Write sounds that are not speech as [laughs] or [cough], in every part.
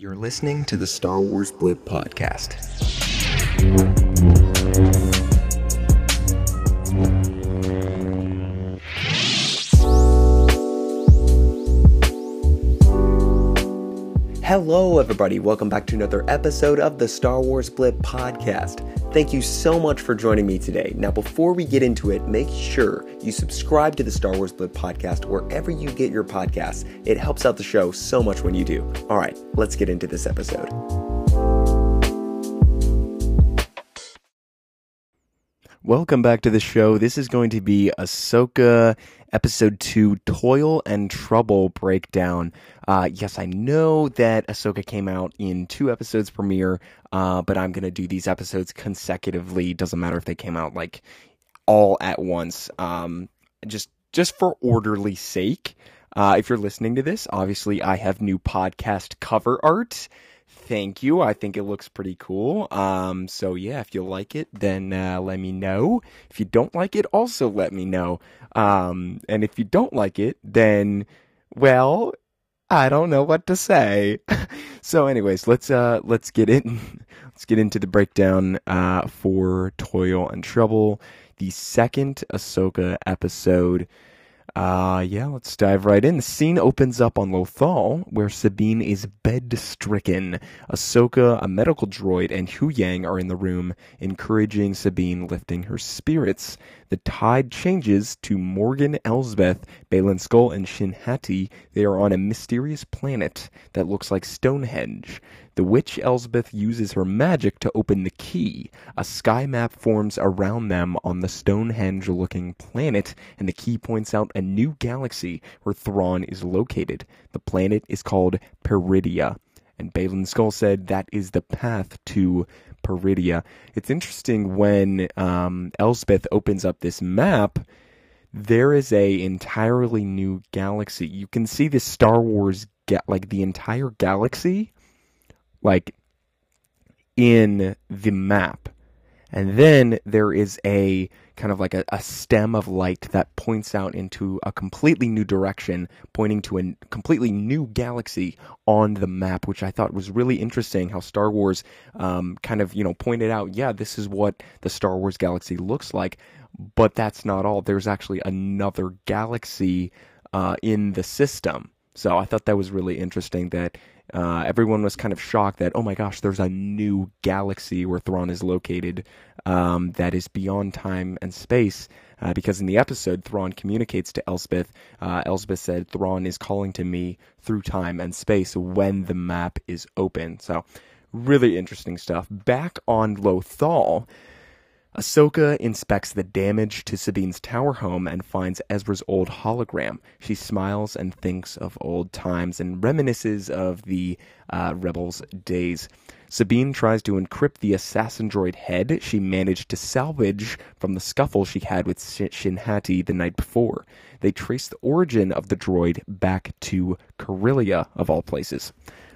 You're listening to the Star Wars Blip podcast. Hello, everybody. Welcome back to another episode of the Star Wars Blip podcast. Thank you so much for joining me today. Now, before we get into it, make sure you subscribe to the Star Wars Blip podcast wherever you get your podcasts. It helps out the show so much when you do. All right, let's get into this episode. Welcome back to the show. This is going to be Ahsoka episode 2 Toil and Trouble breakdown. Uh, yes, I know that Ahsoka came out in two episodes premiere, uh, but I'm going to do these episodes consecutively. Doesn't matter if they came out like all at once. Um, just just for orderly sake. Uh, if you're listening to this, obviously I have new podcast cover art thank you. I think it looks pretty cool. Um, so yeah, if you like it, then uh, let me know. If you don't like it, also let me know. Um, and if you don't like it, then well, I don't know what to say. [laughs] so, anyways, let's uh, let's get in. [laughs] let's get into the breakdown uh, for Toil and Trouble, the second Ahsoka episode. Uh, yeah, let's dive right in. The scene opens up on Lothal, where Sabine is bed-stricken. Ahsoka, a medical droid, and Huyang are in the room, encouraging Sabine, lifting her spirits. The tide changes to Morgan Elsbeth, Baylan Skoll, and Shin Hati. They are on a mysterious planet that looks like Stonehenge. The witch Elsbeth uses her magic to open the key. A sky map forms around them on the Stonehenge looking planet, and the key points out a new galaxy where Thrawn is located. The planet is called Peridea. And Baylan Skoll said that is the path to Peridea. It's interesting when um, Elsbeth opens up this map there is a entirely new galaxy. You can see the Star Wars get like the entire galaxy like in the map. And then there is a kind of like a, a, stem of light that points out into a completely new direction, pointing to a completely new galaxy on the map, which I thought was really interesting. How Star Wars um, kind of you know pointed out, yeah, this is what the Star Wars galaxy looks like, but that's not all. There's actually another galaxy uh, in the system. So I thought that was really interesting that uh, everyone was kind of shocked that, oh my gosh, there's a new galaxy where Thrawn is located um, that is beyond time and space. Uh, because in the episode, Thrawn communicates to Elsbeth. Uh, Elsbeth said, Thrawn is calling to me through time and space when the map is open. So, really interesting stuff. Back on Lothal, Ahsoka inspects the damage to Sabine's tower home and finds Ezra's old hologram. She smiles and thinks of old times and reminisces of the uh, rebels' days. Sabine tries to encrypt the assassin droid head she managed to salvage from the scuffle she had with Shin Hati the night before. They trace the origin of the droid back to Corellia, of all places.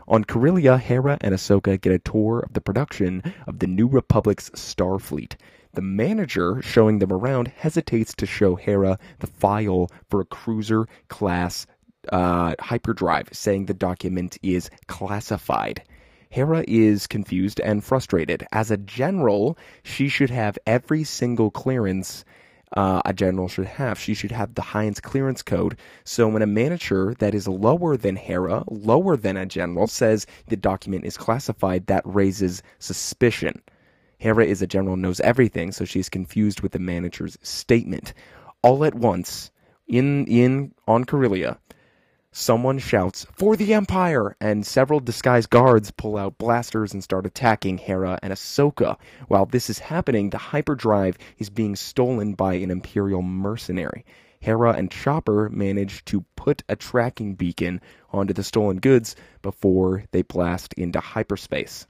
On Corellia, Hera and Ahsoka get a tour of the production of the New Republic's Starfleet. The manager showing them around hesitates to show Hera the file for a cruiser class uh, hyperdrive, saying the document is classified. Hera is confused and frustrated. As a general, she should have every single clearance uh, a general should have. She should have the Heinz clearance code. So when a manager that is lower than Hera, lower than a general, says the document is classified, that raises suspicion. Hera is a general knows everything, so she's confused with the manager's statement. All at once, in in on Corellia, someone shouts, For the Empire! And several disguised guards pull out blasters and start attacking Hera and Ahsoka. While this is happening, the hyperdrive is being stolen by an Imperial mercenary. Hera and Chopper manage to put a tracking beacon onto the stolen goods before they blast into hyperspace.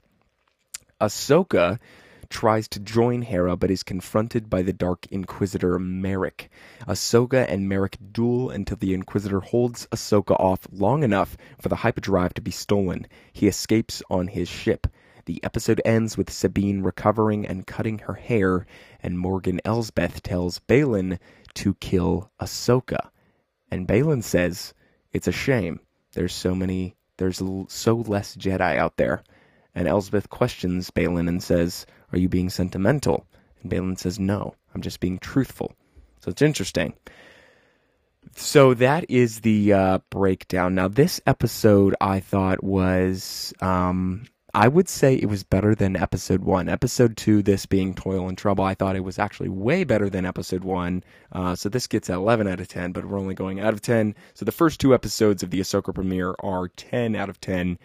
Ahsoka tries to join Hera but is confronted by the Dark Inquisitor Merrick. Ahsoka and Merrick duel until the Inquisitor holds Ahsoka off long enough for the hyperdrive to be stolen. He escapes on his ship. The episode ends with Sabine recovering and cutting her hair, and Morgan Elsbeth tells Baylan to kill Ahsoka. And Baylan says, It's a shame. There's so many There's so less Jedi out there. And Elsbeth questions Baylan and says, Are you being sentimental? And Baylan says, No, I'm just being truthful. So it's interesting. So that is the uh, breakdown. Now, this episode I thought was, um, I would say it was better than episode one. Episode two, this being Toil and Trouble, I thought it was actually way better than episode one. Uh, so this gets 11 out of 10, but we're only going out of 10. So the first two episodes of the Ahsoka premiere are 10 out of 10.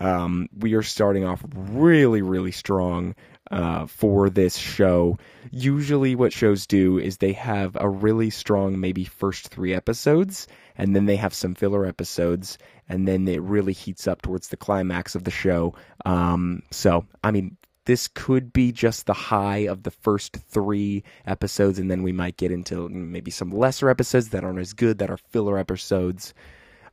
Um, we are starting off really, really strong uh, for this show. Usually, what shows do is they have a really strong, maybe first three episodes, and then they have some filler episodes, and then it really heats up towards the climax of the show. Um, so, I mean, this could be just the high of the first three episodes, and then we might get into maybe some lesser episodes that aren't as good, that are filler episodes.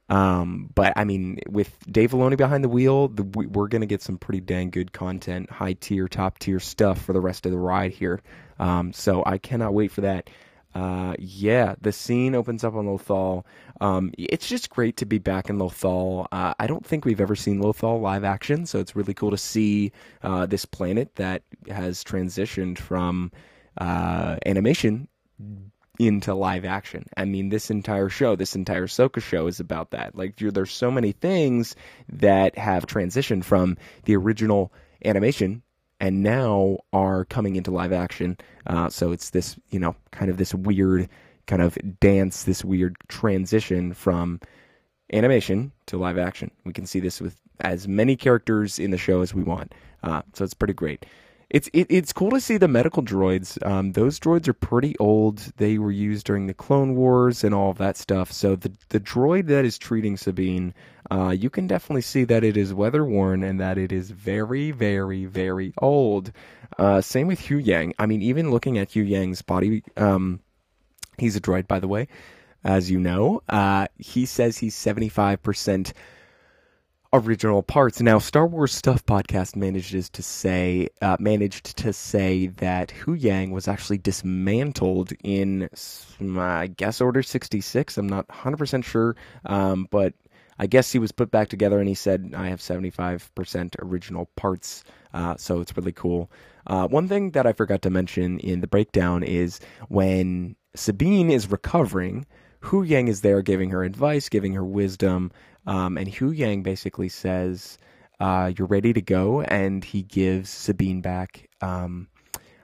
Um, but I mean, with Dave Filoni behind the wheel, the, we're going to get some pretty dang good content, high tier, top tier stuff for the rest of the ride here. Um, so I cannot wait for that. Uh, yeah, the scene opens up on Lothal. Um, it's just great to be back in Lothal. Uh, I don't think we've ever seen Lothal live action, so it's really cool to see uh, this planet that has transitioned from uh, animation into live action. I mean, this entire show, this entire Ahsoka show is about that. Like, there's so many things that have transitioned from the original animation and now are coming into live action. Uh, so it's this, you know, kind of this weird kind of dance, this weird transition from animation to live action. We can see this with as many characters in the show as we want. Uh, so it's pretty great it's it, it's cool to see the medical droids. Um, those droids are pretty old. They were used during the Clone Wars and all of that stuff. So the the droid that is treating Sabine, uh, you can definitely see that it is weather worn and that it is very, very, very old. Uh, same with Huyang. I mean, even looking at Huyang's body, um, he's a droid, by the way, as you know. Uh, he says he's seventy five percent original parts. Now, Star Wars Stuff podcast manages to say uh, managed to say that Huyang was actually dismantled in, I guess, Order sixty six. I'm not 100 percent sure, um, but I guess he was put back together, and he said, "I have 75 percent original parts." Uh, so it's really cool. Uh, one thing that I forgot to mention in the breakdown is when Sabine is recovering. Huyang is there giving her advice, giving her wisdom, um, and Huyang basically says, uh, "You're ready to go," and he gives Sabine back um,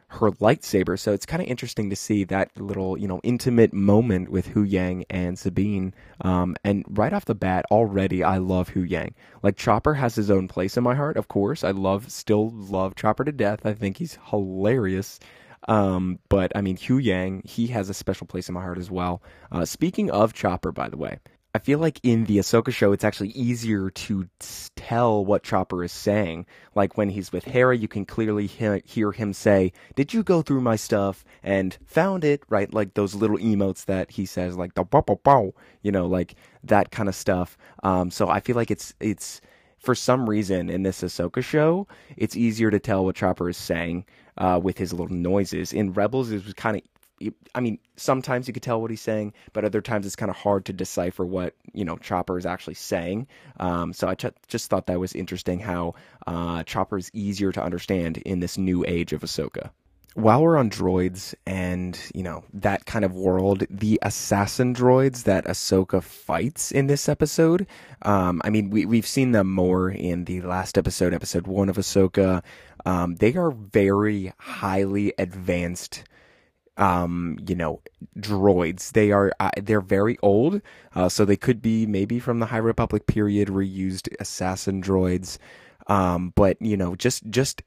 her lightsaber. So it's kind of interesting to see that little, you know, intimate moment with Huyang and Sabine. Um, and right off the bat, already I love Huyang. Like Chopper has his own place in my heart, of course. I love, still love Chopper to death. I think he's hilarious. Um, but I mean, Huyang, he has a special place in my heart as well. Uh, speaking of Chopper, by the way, I feel like in the Ahsoka show, it's actually easier to tell what Chopper is saying. Like when he's with Hera, you can clearly he- hear him say, "Did you go through my stuff and found it?" Right, like those little emotes that he says, like the bow bow bow, you know, like that kind of stuff. Um, so I feel like it's it's for some reason in this Ahsoka show, it's easier to tell what Chopper is saying uh, with his little noises. In Rebels, it was kind of I mean, sometimes you could tell what he's saying, but other times it's kind of hard to decipher what you know Chopper is actually saying. Um, so I just thought that was interesting how uh, Chopper is easier to understand in this new age of Ahsoka. While we're on droids and you know that kind of world, the assassin droids that Ahsoka fights in this episode, um, I mean, we we've seen them more in the last episode, episode one of Ahsoka. Um, they are very highly advanced um, you know, droids. They are uh, they're very old, uh, so they could be maybe from the High Republic period, reused assassin droids. Um, but you know, just just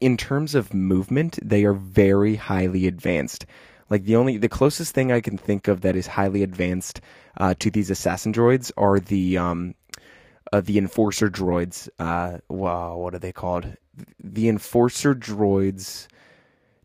in terms of movement, they are very highly advanced. Like the only the closest thing I can think of that is highly advanced uh, to these assassin droids are the um, uh, the enforcer droids. Uh, wow, what are they called? The enforcer droids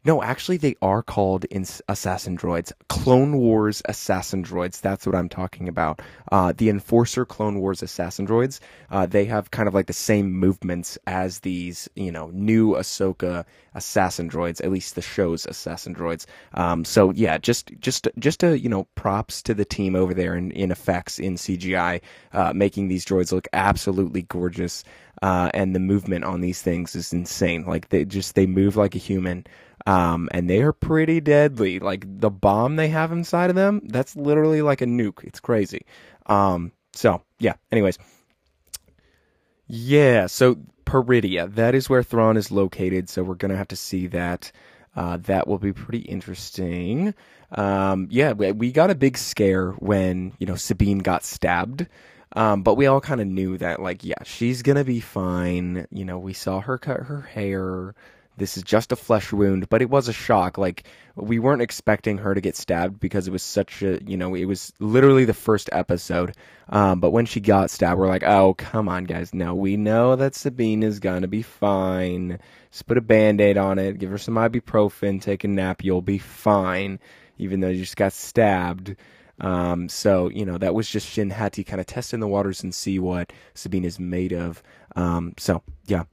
No, actually, they are called in assassin droids. Clone Wars assassin droids. That's what I'm talking about. Uh, the Enforcer Clone Wars assassin droids. Uh, they have kind of like the same movements as these, you know, new Ahsoka assassin droids. At least the show's assassin droids. Um, so yeah, just just just a you know props to the team over there in, in effects in CGI, uh, making these droids look absolutely gorgeous. Uh, and the movement on these things is insane. Like they just they move like a human. Um, and they are pretty deadly. Like the bomb they have inside of them, that's literally like a nuke. It's crazy. Um, so yeah. Anyways, yeah. So Peridea, that is where Thrawn is located. So we're gonna have to see that. Uh, that will be pretty interesting. Um, yeah, we, we got a big scare when you know Sabine got stabbed. Um, but we all kind of knew that, like, yeah, she's gonna be fine. You know, we saw her cut her hair this is just a flesh wound, but it was a shock. Like we weren't expecting her to get stabbed because it was such a, you know, it was literally the first episode. Um, but when she got stabbed, we're like, oh, come on, guys. No, we know that Sabine is gonna be fine. Just put a band-aid on it, give her some ibuprofen, take a nap, you'll be fine. Even though you just got stabbed. Um, so, you know, that was just Shin Hati kind of testing the waters and see what Sabine is made of. Um, so, yeah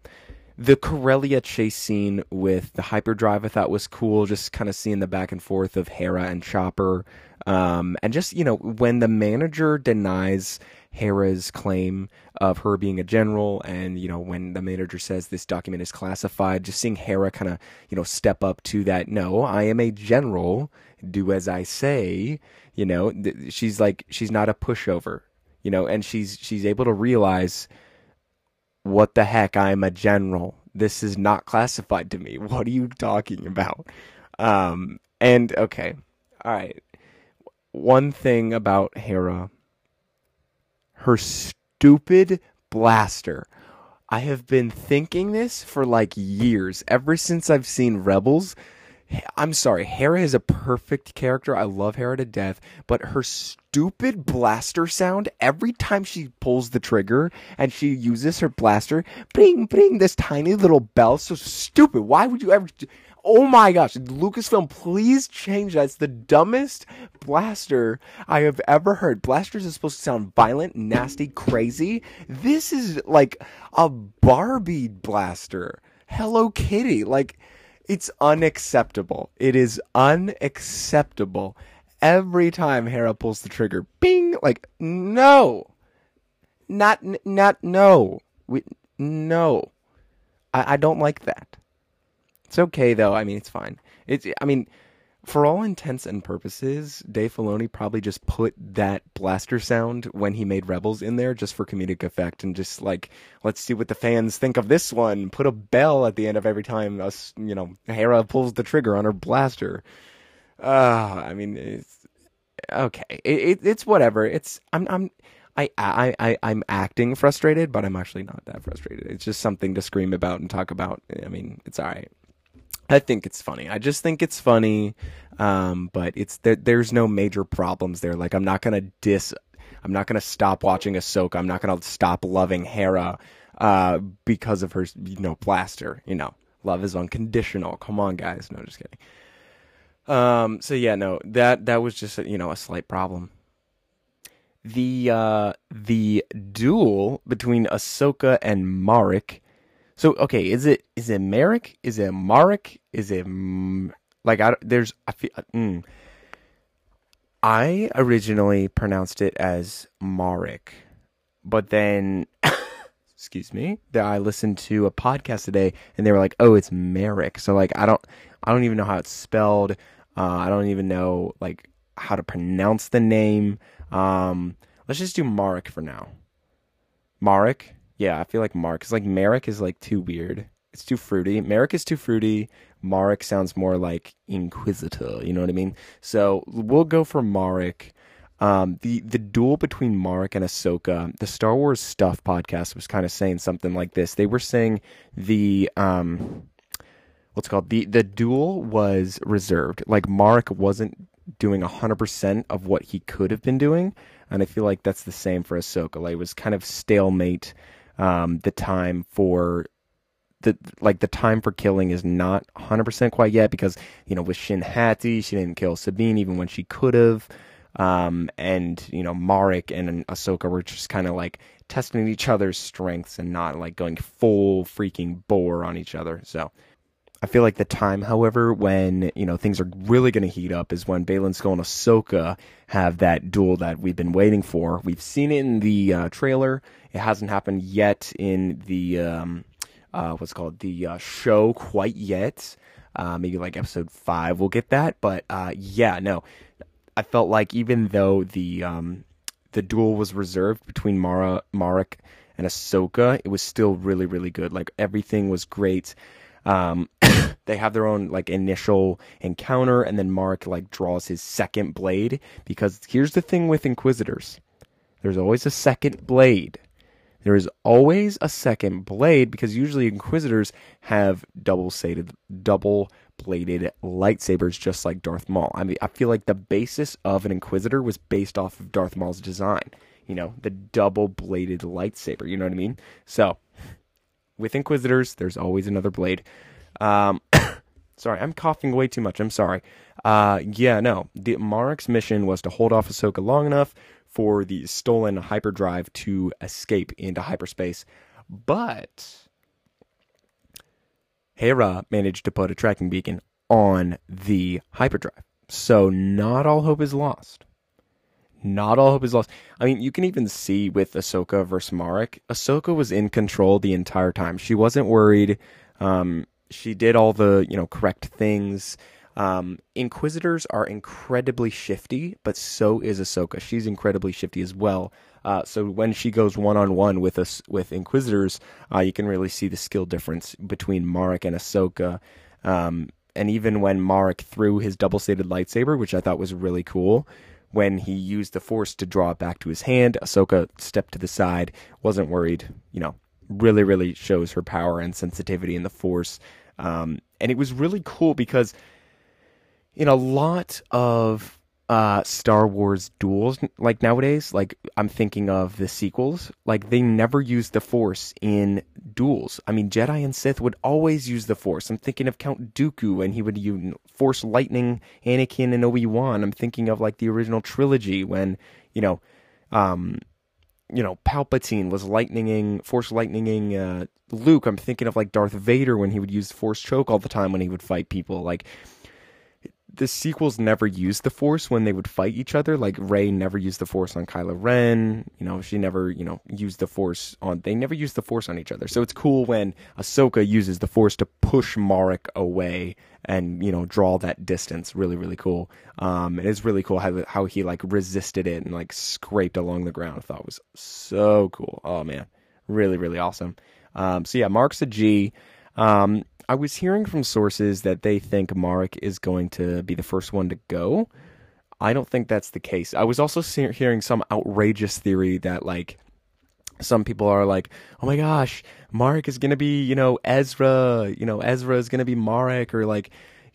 the Corellia chase scene with the hyperdrive I thought was cool. Just kind of seeing the back and forth of Hera and Chopper, um, and just you know when the manager denies Hera's claim of her being a general, and you know when the manager says this document is classified, just seeing Hera kind of you know step up to that. No, I am a general. Do as I say. You know, th- she's like she's not a pushover. You know, and she's she's able to realize what the heck? I'm a general. This is not classified to me. [laughs] What are you talking about? Um, and okay, all right. One thing about Hera, her stupid blaster. I have been thinking this for like years, ever since I've seen Rebels. I'm sorry, Hera is a perfect character. I love Hera to death, but her stupid blaster sound every time she pulls the trigger and she uses her blaster, bring, bring this tiny little bell. So stupid. Why would you ever? Oh my gosh, Lucasfilm, please change that. It's the dumbest blaster I have ever heard. Blasters is supposed to sound violent, nasty, crazy. This is like a Barbie blaster. Hello Kitty. Like, it's unacceptable. It is unacceptable every time Hera pulls the trigger, bing, like no, not not no, we, no, I, I don't like that. It's okay though. I mean, it's fine. It's I mean, for all intents and purposes, Dave Filoni probably just put that blaster sound when he made Rebels in there just for comedic effect and just like, let's see what the fans think of this one. Put a bell at the end of every time us, you know, Hera pulls the trigger on her blaster. Uh, I mean, it's okay. It, it, it's whatever. It's I'm I'm I I I I'm acting frustrated, but I'm actually not that frustrated. It's just something to scream about and talk about. I mean, it's all right. I think it's funny. I just think it's funny, um, but it's there, there's no major problems there. Like I'm not gonna diss. I'm not gonna stop watching Ahsoka. I'm not gonna stop loving Hera uh, because of her, you know, blaster. You know, love is unconditional. Come on, guys. No, just kidding. Um, so yeah, no, that that was just a, you know a slight problem. The uh, the duel between Ahsoka and Marek. So okay, is it is it Merrick? Is it Marek? Is it like I there's I feel mm, I originally pronounced it as Marek, but then [laughs] excuse me, that I listened to a podcast today and they were like, "Oh, it's Merrick." So like I don't I don't even know how it's spelled. Uh, I don't even know like how to pronounce the name. Um, let's just do Marek for now. Marek, yeah, I feel like Mark. Cause like Merrick is like too weird. It's too fruity. Merrick is too fruity. Marek sounds more like Inquisitor. You know what I mean? So we'll go for Marek. Um, the the duel between Marek and Ahsoka, the Star Wars Stuff podcast was kind of saying something like this. They were saying the um, what's called the the duel was reserved. Like Mark wasn't doing hundred percent of what he could have been doing, and I feel like that's the same for Ahsoka. Like it was kind of stalemate um, the time for the like the time for killing is not 100% quite yet because you know with Shin Hati she didn't kill Sabine even when she could have um, and you know Marek and Ahsoka were just kind of like testing each other's strengths and not like going full freaking bore on each other so I feel like the time, however, when you know things are really going to heat up is when Baylan Skoll and Ahsoka have that duel that we've been waiting for. We've seen it in the uh, trailer. It hasn't happened yet in the um, uh, what's called the uh, show quite yet. Uh, maybe like episode five, we'll get that. But uh, yeah, no, I felt like even though the um, the duel was reserved between Mara, Marek, and Ahsoka, it was still really, really good. Like everything was great. Um, [coughs] they have their own like initial encounter, and then Mark like draws his second blade. Because here's the thing with Inquisitors: there's always a second blade. There is always a second blade because usually Inquisitors have double sided, double bladed lightsabers, just like Darth Maul. I mean, I feel like the basis of an Inquisitor was based off of Darth Maul's design. You know, the double bladed lightsaber. You know what I mean? So with Inquisitors, there's always another blade. Um, [coughs] sorry, I'm coughing way too much. I'm sorry. Uh, yeah, no. The Marek's mission was to hold off Ahsoka long enough for the stolen hyperdrive to escape into hyperspace, but Hera managed to put a tracking beacon on the hyperdrive. So not all hope is lost not all hope is lost. I mean, you can even see with Ahsoka versus Marek, Ahsoka was in control the entire time. She wasn't worried. Um, she did all the you know correct things. Um, Inquisitors are incredibly shifty, but so is Ahsoka. She's incredibly shifty as well. Uh, so when she goes one on one with us with Inquisitors, uh, you can really see the skill difference between Marek and Ahsoka. Um, and even when Marek threw his double sided lightsaber, which I thought was really cool, when he used the force to draw it back to his hand, Ahsoka stepped to the side, wasn't worried, you know, really, really shows her power and sensitivity in the force. Um, and it was really cool because in a lot of uh, Star Wars duels, like nowadays, like I'm thinking of the sequels, like they never use the Force in duels. I mean, Jedi and Sith would always use the Force. I'm thinking of Count Dooku, and he would use Force lightning Anakin and Obi Wan. I'm thinking of like the original trilogy when you know, um, you know, Palpatine was lightninging, Force lightninging uh, Luke. I'm thinking of like Darth Vader when he would use Force choke all the time when he would fight people. Like the sequels never used the Force when they would fight each other. Like Rey never used the Force on Kylo Ren. You know, she never, you know, used the Force on. They never used the Force on each other. So it's cool when Ahsoka uses the Force to push Marek away and you know draw that distance. Really, really cool. Um, it is really cool how how he like resisted it and like scraped along the ground. I thought was so cool. Oh man, really, really awesome. Um, so yeah, Mark's a G. Um, I was hearing from sources that they think Marek is going to be the first one to go. I don't think that's the case. I was also hearing some outrageous theory that like some people are like, "Oh my gosh, Marek is going to be, you know, Ezra, you know, Ezra is going to be Marek or like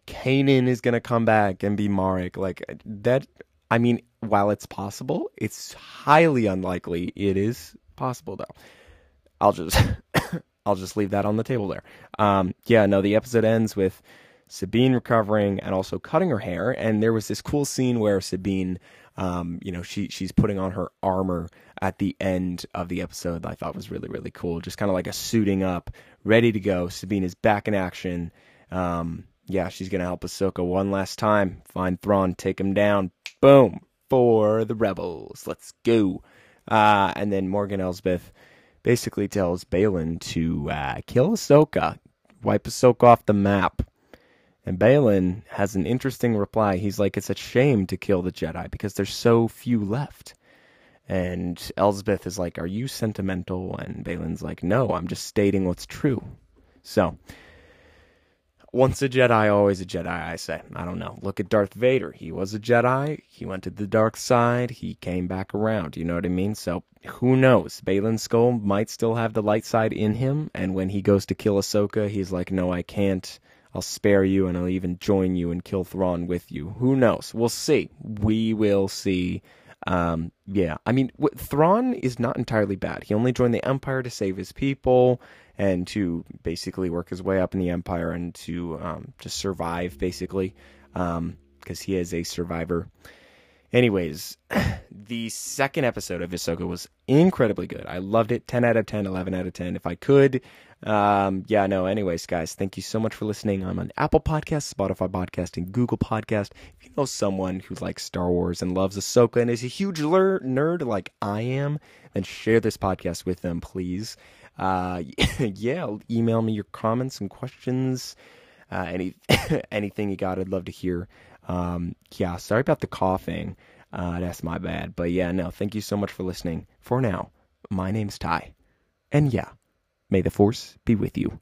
Kanan is going to come back and be Marek." Like that I mean, while it's possible, it's highly unlikely. It is possible though. I'll just I'll just leave that on the table there. Um, yeah, no, the episode ends with Sabine recovering and also cutting her hair. And there was this cool scene where Sabine, um, you know, she she's putting on her armor at the end of the episode. I thought was really really cool. Just kind of like a suiting up, ready to go. Sabine is back in action. Um, yeah, she's gonna help Ahsoka one last time. Find Thrawn, take him down. Boom for the rebels. Let's go. Uh, and then Morgan Elsbeth basically tells Baylan to uh, kill Ahsoka, wipe Ahsoka off the map. And Baylan has an interesting reply. He's like, it's a shame to kill the Jedi because there's so few left. And Elsbeth is like, are you sentimental? And Baylan's like, no, I'm just stating what's true. So once a Jedi, always a Jedi, I say. I don't know. Look at Darth Vader. He was a Jedi. He went to the dark side. He came back around. You know what I mean? So who knows? Baylan Skoll might still have the light side in him. And when he goes to kill Ahsoka, he's like, no, I can't. I'll spare you and I'll even join you and kill Thrawn with you. Who knows? We'll see. We will see. Um, yeah, I mean, Thrawn is not entirely bad. He only joined the Empire to save his people and to basically work his way up in the Empire and to um, just survive, basically, because um, he is a survivor. Anyways, [clears throat] the second episode of Ahsoka was incredibly good. I loved it. 10 out of 10, 11 out of 10 if I could. Um, yeah, no, anyways, guys, thank you so much for listening. I'm on Apple Podcast, Spotify Podcast, and Google Podcast. If you know someone who likes Star Wars and loves Ahsoka and is a huge nerd like I am, then share this podcast with them, please. Uh, [laughs] yeah, email me your comments and questions. Uh, any [laughs] anything you got, I'd love to hear. Um, yeah, sorry about the coughing. Uh, that's my bad. But yeah, no, thank you so much for listening. For now, my name's Ty. And yeah, may the force be with you.